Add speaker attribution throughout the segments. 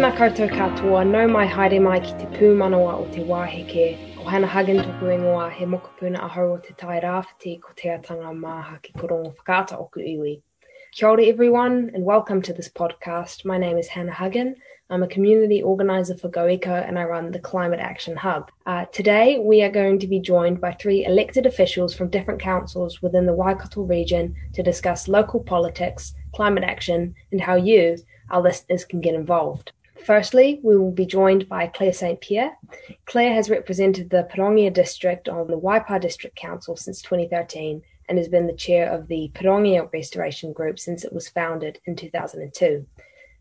Speaker 1: Tēnā koutou katoa, nau mai haere mai ki te pūmanawa o te wāheke. O Hannah Hagen tuku ingoa he mokopuna ahau o te tai rāwhiti ko te atanga māha ki korongo whakaata oku iwi. Kia ora everyone and welcome to this podcast. My name is Hannah Hagen. I'm a community organizer for GoEco and I run the Climate Action Hub. Uh, today we are going to be joined by three elected officials from different councils within the Waikato region to discuss local politics, climate action, and how you, our listeners, can get involved. Firstly, we will be joined by Claire St. Pierre. Claire has represented the Pirongia district on the Waipa District Council since 2013 and has been the chair of the Pirongia Restoration Group since it was founded in 2002.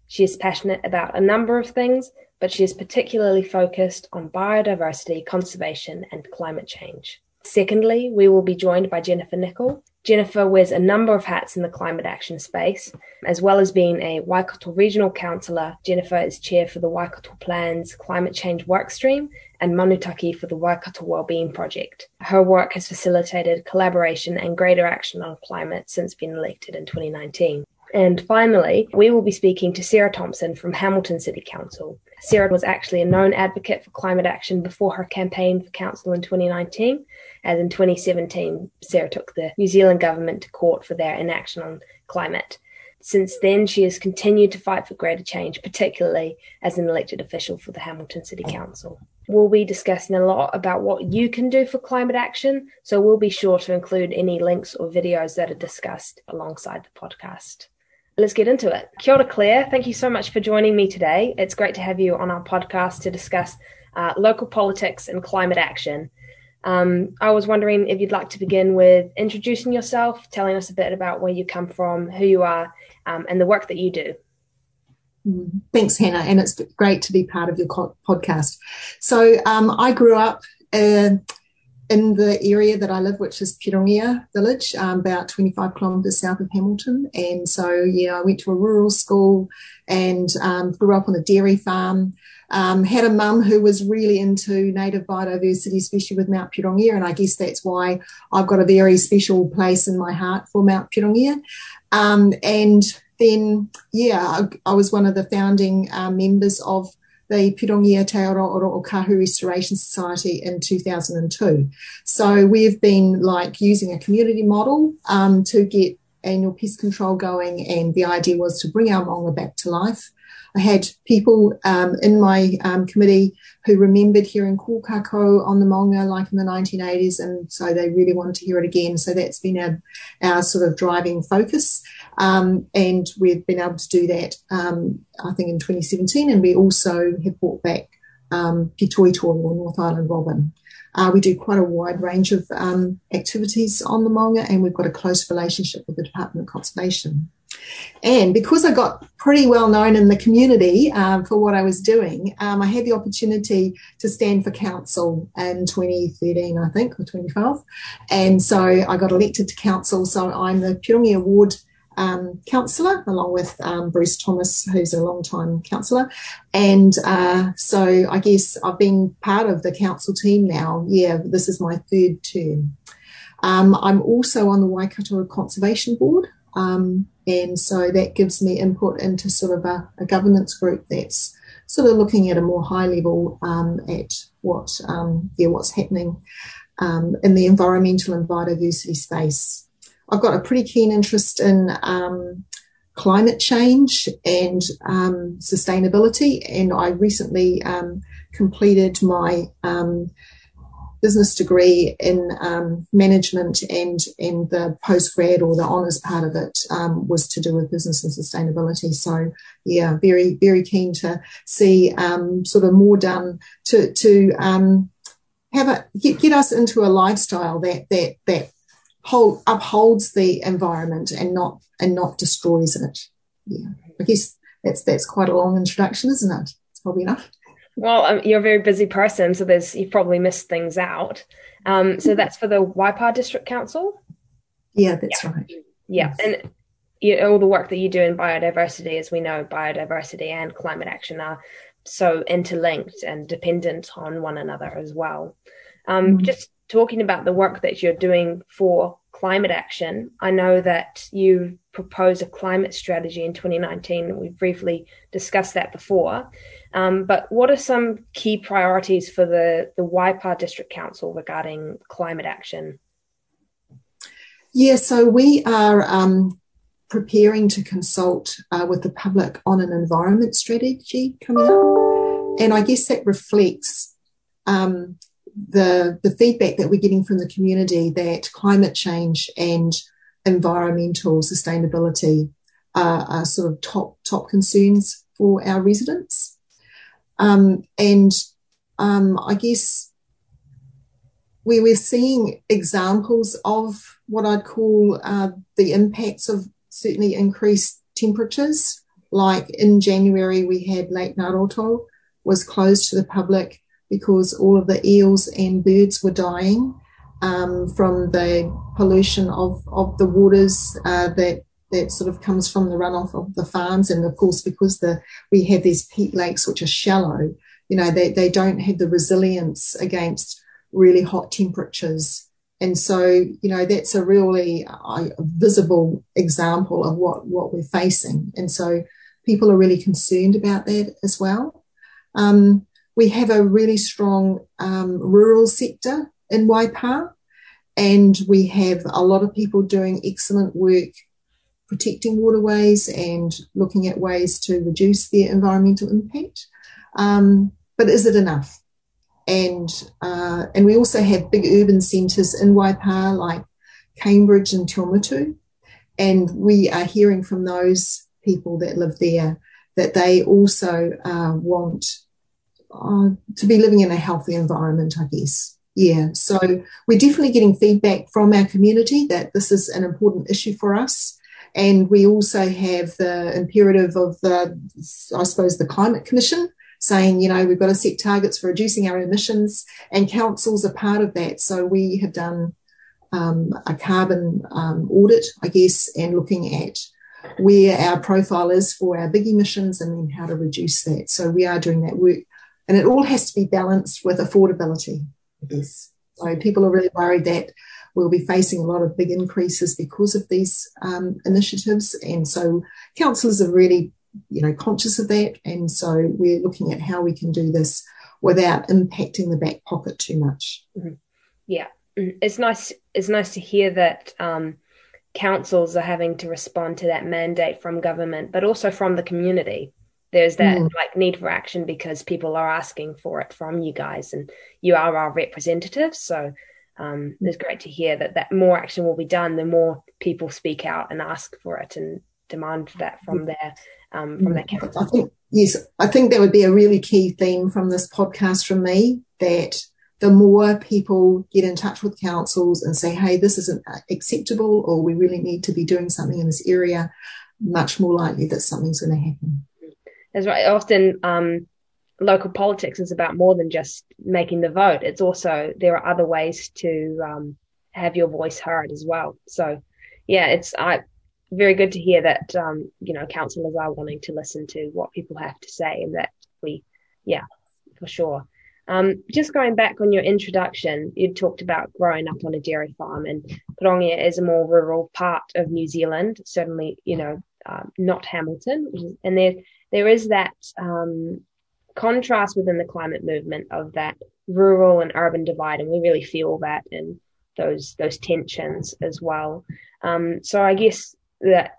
Speaker 1: She is passionate about a number of things, but she is particularly focused on biodiversity, conservation, and climate change. Secondly, we will be joined by Jennifer Nicol. Jennifer wears a number of hats in the climate action space. As well as being a Waikato Regional Councillor, Jennifer is chair for the Waikato Plans Climate Change Workstream and Manutaki for the Waikato Wellbeing Project. Her work has facilitated collaboration and greater action on climate since being elected in 2019. And finally, we will be speaking to Sarah Thompson from Hamilton City Council. Sarah was actually a known advocate for climate action before her campaign for council in 2019, as in 2017, Sarah took the New Zealand government to court for their inaction on climate. Since then, she has continued to fight for greater change, particularly as an elected official for the Hamilton City Council. We'll be discussing a lot about what you can do for climate action, so we'll be sure to include any links or videos that are discussed alongside the podcast let's get into it. Kia ora, Claire. Thank you so much for joining me today. It's great to have you on our podcast to discuss uh, local politics and climate action. Um, I was wondering if you'd like to begin with introducing yourself, telling us a bit about where you come from, who you are, um, and the work that you do.
Speaker 2: Mm, thanks, Hannah, and it's great to be part of your podcast. So, um, I grew up uh, in the area that I live, which is Pirongia village, um, about 25 kilometres south of Hamilton. And so, yeah, I went to a rural school and um, grew up on a dairy farm. Um, had a mum who was really into native biodiversity, especially with Mount Pirongia, and I guess that's why I've got a very special place in my heart for Mount Pirongia. Um, and then, yeah, I, I, was one of the founding uh, members of the Pirongia Te Aroaro o Kahu Restoration Society in 2002. So we've been like using a community model um, to get annual pest control going, and the idea was to bring our maunga back to life. I had people um, in my um, committee who remembered hearing kōkako on the maunga like in the 1980s, and so they really wanted to hear it again. So that's been our, our sort of driving focus. Um, and we've been able to do that, um, I think, in 2017. And we also have brought back um, Pitoitoi or North Island Robin. Uh, we do quite a wide range of um, activities on the maunga, and we've got a close relationship with the Department of Conservation. And because I got pretty well known in the community um, for what I was doing, um, I had the opportunity to stand for council in 2013, I think, or 2012. And so I got elected to council. So I'm the Pirongia Ward um, councillor, along with um, Bruce Thomas, who's a long-time councillor. And uh, so I guess I've been part of the council team now. Yeah, this is my third term. Um, I'm also on the Waikato Conservation Board. Um, and so that gives me input into sort of a, a, governance group that's sort of looking at a more high level um, at what um, yeah what's happening um, in the environmental and biodiversity space. I've got a pretty keen interest in um, climate change and sustainability, and I recently completed my business degree in um, management and and the postgrad or the honours part of it um, was to do with business and sustainability. So yeah, very very keen to see um, sort of more done to to um, have a get, get us into a lifestyle that that that hold, upholds the environment and not and not destroys it. Yeah, I guess that's that's quite a long introduction, isn't it? It's probably enough.
Speaker 1: Well, um, you're a very busy person, so there's you've probably missed things out. Um, so that's for the Waipa District Council.
Speaker 2: Yeah, that's yeah. right.
Speaker 1: Yeah, yes. and you all the work that you do in biodiversity, as we know, biodiversity and climate action are so interlinked and dependent on one another as well. Um, mm. Just talking about the work that you're doing for climate action, I know that you proposed a climate strategy in 2019. We briefly discussed that before. Um, but what are some key priorities for the, the Waipa District Council regarding climate action?
Speaker 2: Yeah, so we are um, preparing to consult uh, with the public on an environment strategy coming up. And I guess that reflects um, the, the feedback that we're getting from the community that climate change and environmental sustainability are, are sort of top, top concerns for our residents. Um, and um, I guess we we're seeing examples of what I'd call uh, the impacts of certainly increased temperatures. Like in January, we had Lake Ngaroto was closed to the public because all of the eels and birds were dying um, from the pollution of, of the waters uh, that that sort of comes from the runoff of the farms. And of course, because the we have these peat lakes which are shallow, you know, they, they don't have the resilience against really hot temperatures and so, you know, that's a really uh, visible example of what, what we're facing. And so people are really concerned about that as well. Um, we have a really strong um, rural sector in Waipa, and we have a lot of people doing excellent work protecting waterways and looking at ways to reduce their environmental impact. Um, but is it enough? and uh, and we also have big urban centres in Waipa like Cambridge and Te Awamutu, and we are hearing from those people that live there that they also uh, want uh, to be living in a healthy environment, I guess. Yeah, so we're definitely getting feedback from our community that this is an important issue for us. And we also have the imperative of the, I suppose, the Climate Commission, saying, you know, we've got to set targets for reducing our emissions, and councils are part of that. So we have done um, a carbon um, audit, I guess, and looking at where our profile is for our big emissions and then how to reduce that. So we are doing that work. And it all has to be balanced with affordability, I guess. So people are really worried that we'll be facing a lot of big increases because of these um, initiatives. And so councillors are really you know, conscious of that. And so we're looking at how we can do this without impacting the back pocket too much.
Speaker 1: Mm-hmm. Yeah, mm-hmm. it's nice. It's nice to hear that um, councils are having to respond to that mandate from government, but also from the community. There's that mm. like need for action because people are asking for it from you guys, and you are our representatives. So um, it's great to hear that that more action will be done. The more people speak out and ask for it and demand that from their um, from their
Speaker 2: council. I think, yes, I think that would be a really key theme from this podcast from me that the more people get in touch with councils and say, hey, this isn't acceptable or we really need to be doing something in this area, much more likely that something's going to happen.
Speaker 1: That's right. Often um, local politics is about more than just making the vote. It's also, there are other ways to um, have your voice heard as well. So, yeah, it's, I, very good to hear that um, you know councillors are wanting to listen to what people have to say, and that we, yeah, for sure. Um, just going back on your introduction, you talked about growing up on a dairy farm, and Pirongia is a more rural part of New Zealand. Certainly, you know, um, not Hamilton, and there there is that um, contrast within the climate movement of that rural and urban divide, and we really feel that in those those tensions as well. Um, so I guess that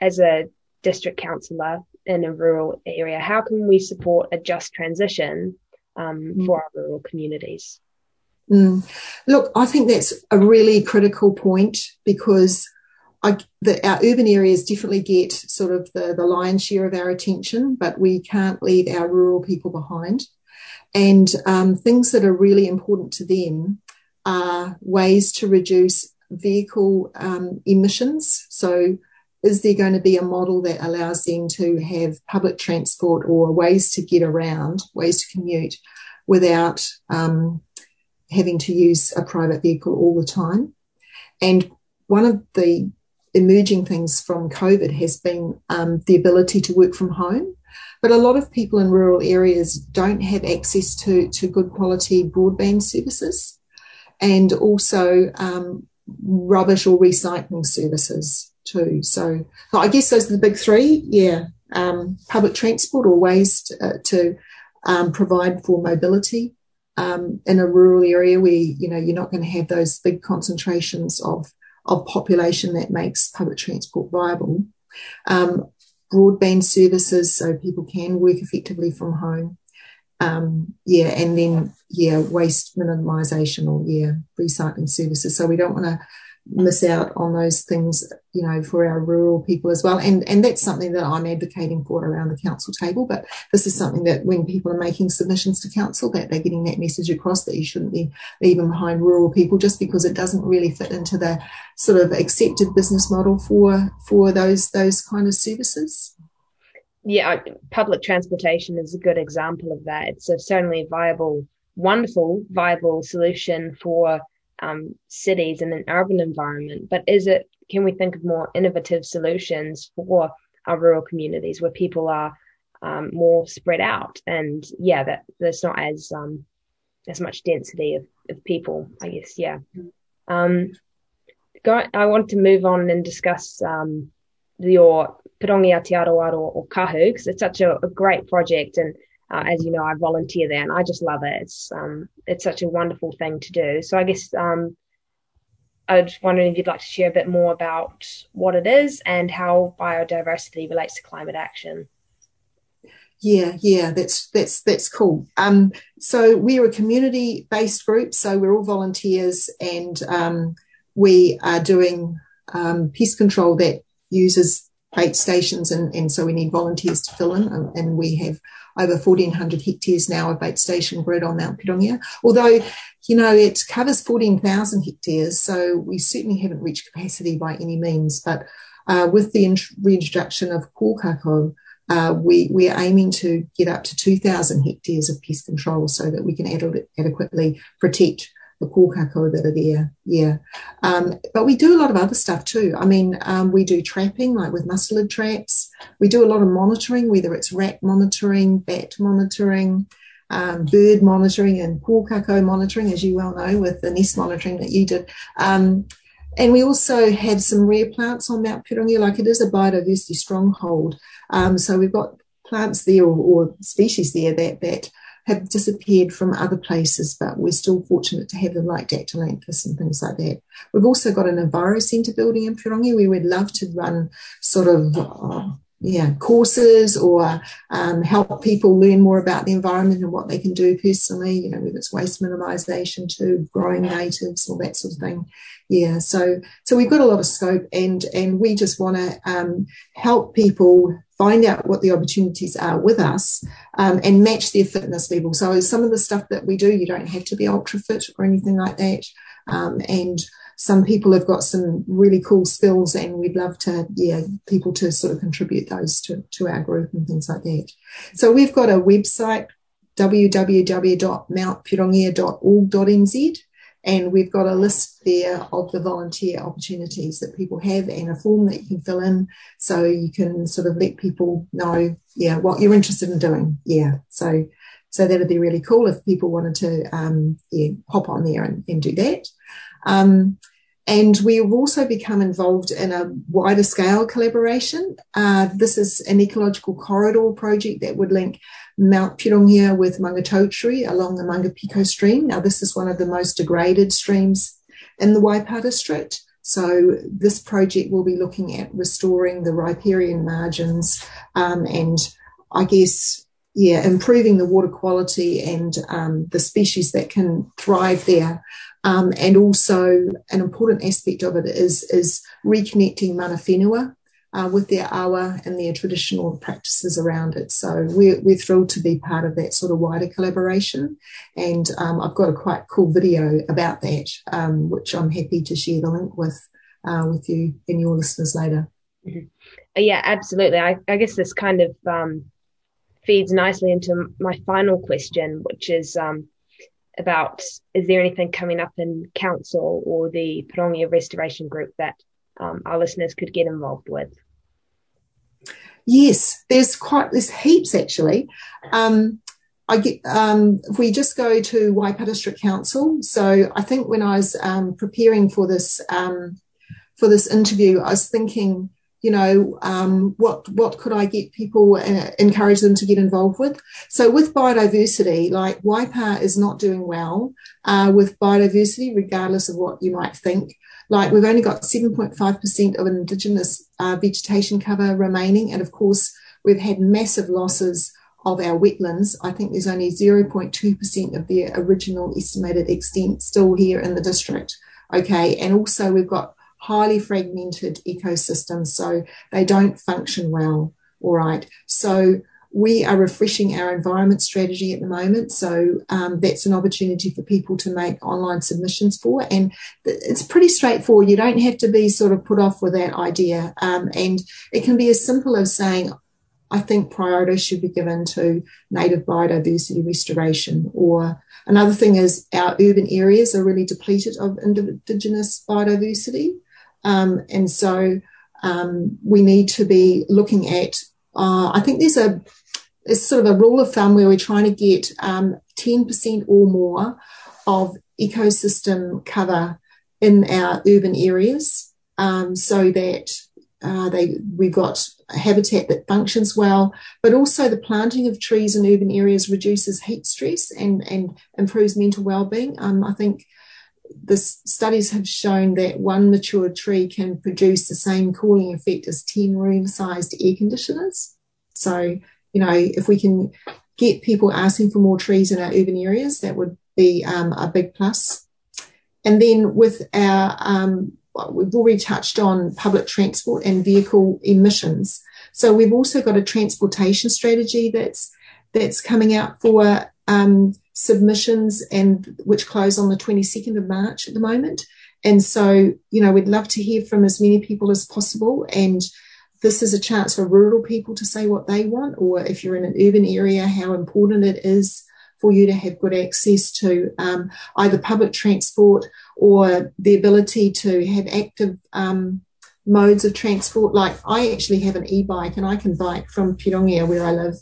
Speaker 1: as a district councillor in a rural area, how can we support a just transition um, mm. for our rural communities?
Speaker 2: Mm. Look, I think that's a really critical point because I, the, our urban areas definitely get sort of the, the lion's share of our attention, but we can't leave our rural people behind. And um, things that are really important to them are ways to reduce vehicle um, emissions. So, is there going to be a model that allows them to have public transport or ways to get around, ways to commute without um, having to use a private vehicle all the time? And one of the emerging things from COVID has been um, the ability to work from home. But a lot of people in rural areas don't have access to, to good quality broadband services and also um, rubbish or recycling services too. So, I guess those are the big three. Yeah, um, public transport or ways to, uh, to um, provide for mobility um, in a rural area where you know you're not going to have those big concentrations of of population that makes public transport viable. Um, broadband services so people can work effectively from home. Um, yeah, and then yeah, waste minimisation or yeah, recycling services. So we don't want to miss out on those things, you know, for our rural people as well. And and that's something that I'm advocating for around the council table. But this is something that when people are making submissions to council, that they're getting that message across that you shouldn't be leaving behind rural people just because it doesn't really fit into the sort of accepted business model for for those those kind of services.
Speaker 1: Yeah, public transportation is a good example of that. It's a certainly viable, wonderful, viable solution for um, cities in an urban environment, but is it? Can we think of more innovative solutions for our rural communities where people are um, more spread out and yeah, that there's not as um, as much density of, of people, I guess. Yeah. Um, go, I want to move on and discuss um, your Pirongi Aotearoa or, or Kahu because it's such a, a great project and uh, as you know, I volunteer there, and I just love it. It's um, it's such a wonderful thing to do. So I guess um, I was wondering if you'd like to share a bit more about what it is and how biodiversity relates to climate action.
Speaker 2: Yeah, yeah, that's that's that's cool. Um, so we're a community-based group, so we're all volunteers, and um, we are doing um, pest control that uses bait stations, and, and so we need volunteers to fill in, and, and we have over 1,400 hectares now of bait station grid on Mount Pirongia. Although, you know, it covers 14,000 hectares, so we certainly haven't reached capacity by any means. But uh, with the reintroduction of kōkako, uh, we, we're aiming to get up to 2,000 hectares of pest control so that we can ad- adequately protect the kōkako that are there. Yeah. Um, but we do a lot of other stuff too. I mean, um, we do trapping, like with mustelid traps. We do a lot of monitoring, whether it's rat monitoring, bat monitoring, um, bird monitoring, and kōkako monitoring, as you well know, with the nest monitoring that you did. Um, and we also have some rare plants on Mount Pirongia, like it is a biodiversity stronghold. Um, so we've got plants there or, or species there that that have disappeared from other places, but we're still fortunate to have them like Dactylanthus and things like that. We've also got an Enviro Centre building in Pirongia where we'd love to run sort of uh, yeah, courses or um, help people learn more about the environment and what they can do personally, you know, whether it's waste minimisation to growing natives, all that sort of thing. Yeah, so so we've got a lot of scope and and we just want to um, help people find out what the opportunities are with us um, and match their fitness level. So some of the stuff that we do, you don't have to be ultra fit or anything like that. Um, and some people have got some really cool skills and we'd love to, yeah, people to sort of contribute those to, to our group and things like that. So we've got a website, www.mountpirongia.org.nz and we've got a list there of the volunteer opportunities that people have and a form that you can fill in so you can sort of let people know, yeah, what you're interested in doing. Yeah. So, so that'd be really cool if people wanted to, um, yeah, hop on there and, and do that. Um, and we've also become involved in a wider scale collaboration. Uh, this is an ecological corridor project that would link Mount Pirongia with Maungatautari along the Mangapiko stream. Now, this is one of the most degraded streams in the Waipā district. So this project will be looking at restoring the riparian margins um, and I guess yeah, improving the water quality and um, the species that can thrive there. Um, and also an important aspect of it is, is reconnecting mana whenua uh, with their awa and their traditional practices around it. So we're, we're thrilled to be part of that sort of wider collaboration. And um, I've got a quite cool video about that, um, which I'm happy to share the link with uh, with you and your listeners later.
Speaker 1: Mm-hmm. Yeah, absolutely. I, I, guess this kind of um, feeds nicely into my final question, which is um, about is there anything coming up in council or the Pirongia Restoration Group that um, our listeners could get involved with?
Speaker 2: Yes, there's quite there's heaps actually. Um, I get um, if we just go to Waipa District Council. So I think when I was um, preparing for this um, for this interview, I was thinking, you know, um, what what could I get people uh, encourage them to get involved with? So with biodiversity, like Waipa is not doing well uh, with biodiversity, regardless of what you might think. Like we've only got 7.5% of Indigenous uh, vegetation cover remaining. And of course, we've had massive losses of our wetlands. I think there's only 0.2% of their original estimated extent still here in the district. Okay. And also we've got highly fragmented ecosystems, so they don't function well. All right. So we are refreshing our environment strategy at the moment. So um, that's an opportunity for people to make online submissions for. And it's pretty straightforward. You don't have to be sort of put off with that idea. Um, and it can be as simple as saying, I think priority should be given to native biodiversity restoration. Or another thing is our urban areas are really depleted of indigenous biodiversity. Um, and so um, we need to be looking at, uh, I think there's a it's sort of a rule of thumb where we're trying to get um, 10% or more of ecosystem cover in our urban areas um, so that uh, they we've got habitat that functions well, but also the planting of trees in urban areas reduces heat stress and, and improves mental well-being. Um, I think the studies have shown that one mature tree can produce the same cooling effect as 10 room-sized air conditioners. So you know, if we can get people asking for more trees in our urban areas, that would be um, a big plus. And then with our, um, we've already touched on public transport and vehicle emissions. So we've also got a transportation strategy that's that's coming out for um, submissions and which close on the 22nd of March at the moment. And so, you know, we'd love to hear from as many people as possible and this is a chance for rural people to say what they want, or if you're in an urban area, how important it is for you to have good access to um, either public transport or the ability to have active um, modes of transport. Like I actually have an e-bike and I can bike from Pirongia, where I live,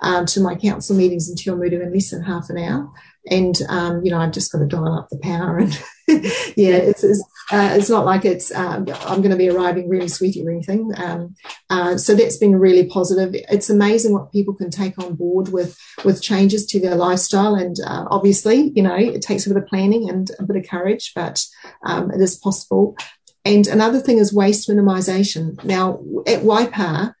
Speaker 2: um, to my council meetings in Te Awamutu in less than half an hour. And, um, you know, I've just got to dial up the power and yeah, it's, it's, uh, it's, not like it's, um, I'm going to be arriving really sweaty or anything. Um, uh, so that's been really positive. It's amazing what people can take on board with, with changes to their lifestyle. And, uh, obviously, you know, it takes a bit of planning and a bit of courage, but, um, it is possible. And another thing is waste minimisation. Now, at Waipa,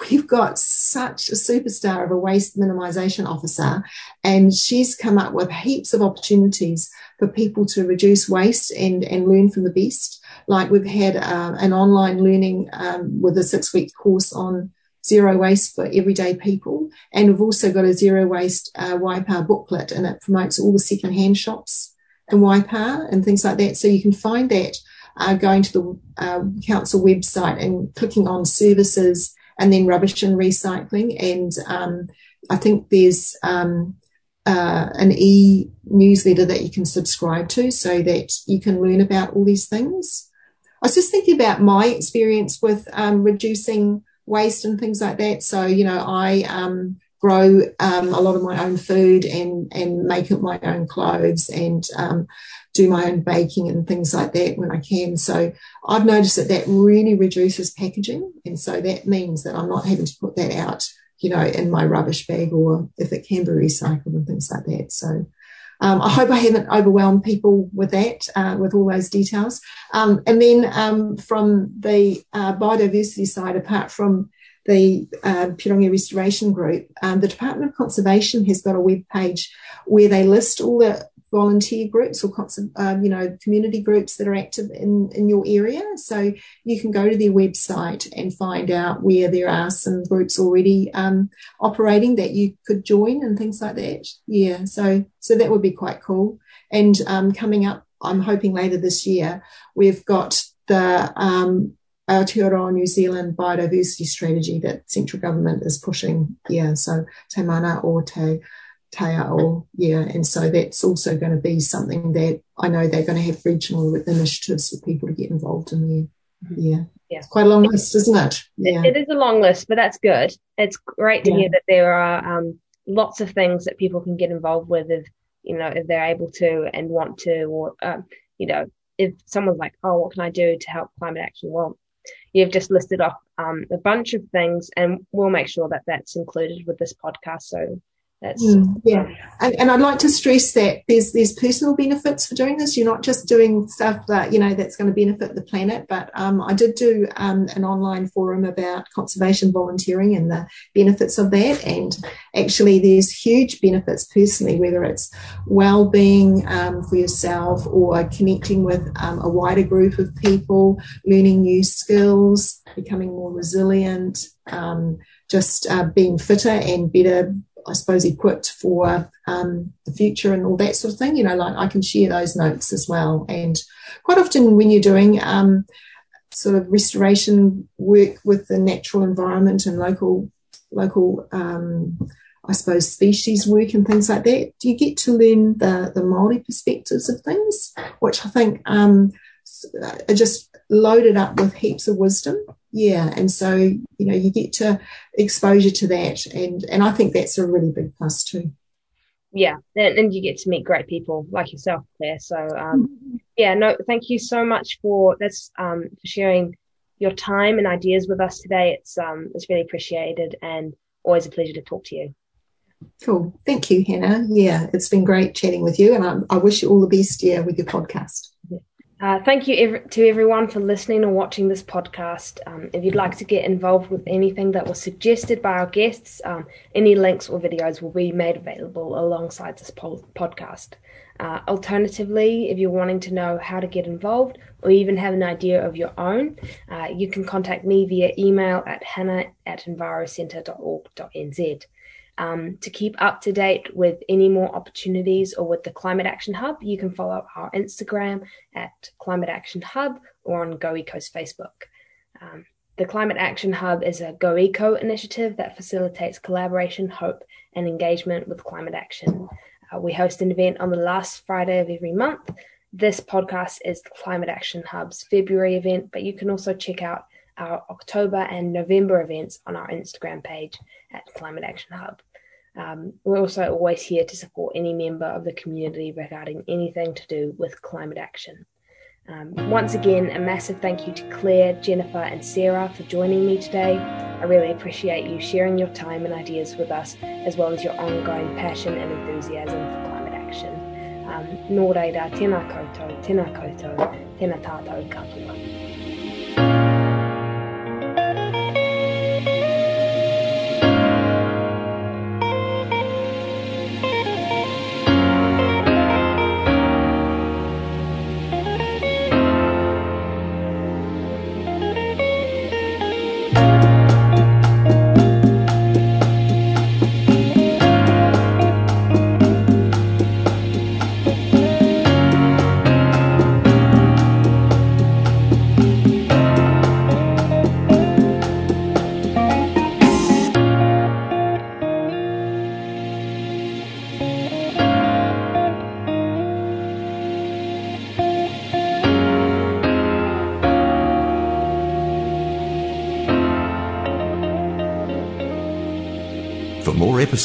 Speaker 2: we've got such a superstar of a waste minimisation officer, and she's come up with heaps of opportunities for people to reduce waste and, and learn from the best. Like we've had uh, an online learning um, with a six week course on zero waste for everyday people. And we've also got a zero waste uh, Waipa booklet, and it promotes all the second-hand shops in Waipa and things like that. So you can find that uh, going to the uh, council website and clicking on services and then rubbish and recycling. And um, I think there's um, uh, an e newsletter that you can subscribe to so that you can learn about all these things. I was just thinking about my experience with um, reducing waste and things like that. So, you know, I um, grow um, a lot of my own food and and make up my own clothes and um, do my own baking and things like that when I can. So I've noticed that that really reduces packaging, and so that means that I'm not having to put that out, you know, in my rubbish bag or if it can be recycled and things like that. So. Um, I hope I haven't overwhelmed people with that, uh, with all those details. Um, and then um, from the uh, biodiversity side, apart from the uh, Restoration Group, um, the Department of Conservation has got a web page where they list all the volunteer groups or um, you know community groups that are active in in your area. So you can go to their website and find out where there are some groups already um, operating that you could join and things like that. Yeah, so so that would be quite cool. And um, coming up, I'm hoping later this year we've got the um, Aotearoa New Zealand biodiversity strategy that central government is pushing. Yeah, so Te Mana o Te Taiao, yeah, and so that's also going to be something that I know they're going to have regional initiatives for people to get involved in there. Mm-hmm. Yeah. Yeah. It's quite a long list, isn't it?
Speaker 1: Yeah. it is a long list, but that's good. It's great to yeah. hear that there are um, lots of things that people can get involved with if, you know, if they're able to and want to, or, um, you know, if someone's like, oh, what can I do to help climate action? Well, you've just listed off um, a bunch of things, and we'll make sure that that's included with this podcast. So that's
Speaker 2: mm, yeah, and, and I'd like to stress that there's there's personal benefits for doing this. You're not just doing stuff that you know that's going to benefit the planet. But um, I did do um, an online forum about conservation volunteering and the benefits of that. And actually, there's huge benefits personally, whether it's well-being um, for yourself or connecting with um, a wider group of people, learning new skills, becoming more resilient. Um, just uh, being fitter and better I suppose, equipped for um, the future and all that sort of thing. You know, like I can share those notes as well. And quite often when you're doing um, sort of restoration work with the natural environment and local local um, I suppose species work and things like that, do you get to learn the the Maori perspectives of things, which I think um, are just loaded up with heaps of wisdom yeah and so you know you get to exposure to that and and i think that's a really big plus too.
Speaker 1: Yeah and, and you get to meet great people like yourself claire so um, mm-hmm. yeah no thank you so much for this um, for sharing your time and ideas with us today. It's um it's really appreciated and always a pleasure to talk to you.
Speaker 2: Cool. Thank you hannah. Yeah it's been great chatting with you and i, I wish you all the best yeah with your podcast
Speaker 1: uh, thank you ev- to everyone for listening or watching this podcast. Um, if you'd like to get involved with anything that was suggested by our guests, um, any links or videos will be made available alongside this po- podcast. Uh, alternatively, if you're wanting to know how to get involved or even have an idea of your own, uh, you can contact me via email at hannah at envirocentre.org.nz. Um, to keep up to date with any more opportunities or with the Climate Action Hub, you can follow our Instagram at Climate Action Hub or on Go Eco's Facebook. Um, the Climate Action Hub is a Go Eco initiative that facilitates collaboration, hope, and engagement with climate action. Uh, we host an event on the last Friday of every month. This podcast is the Climate Action Hub's February event, but you can also check out our October and November events on our Instagram page at Climate Action Hub. Um, we're also always here to support any member of the community regarding anything to do with climate action. Um, once again, a massive thank you to Claire, Jennifer, and Sarah for joining me today. I really appreciate you sharing your time and ideas with us, as well as your ongoing passion and enthusiasm for climate action. Um, nō reira, tēnā koutou, tēnā koutou, tēnā tātou katoa.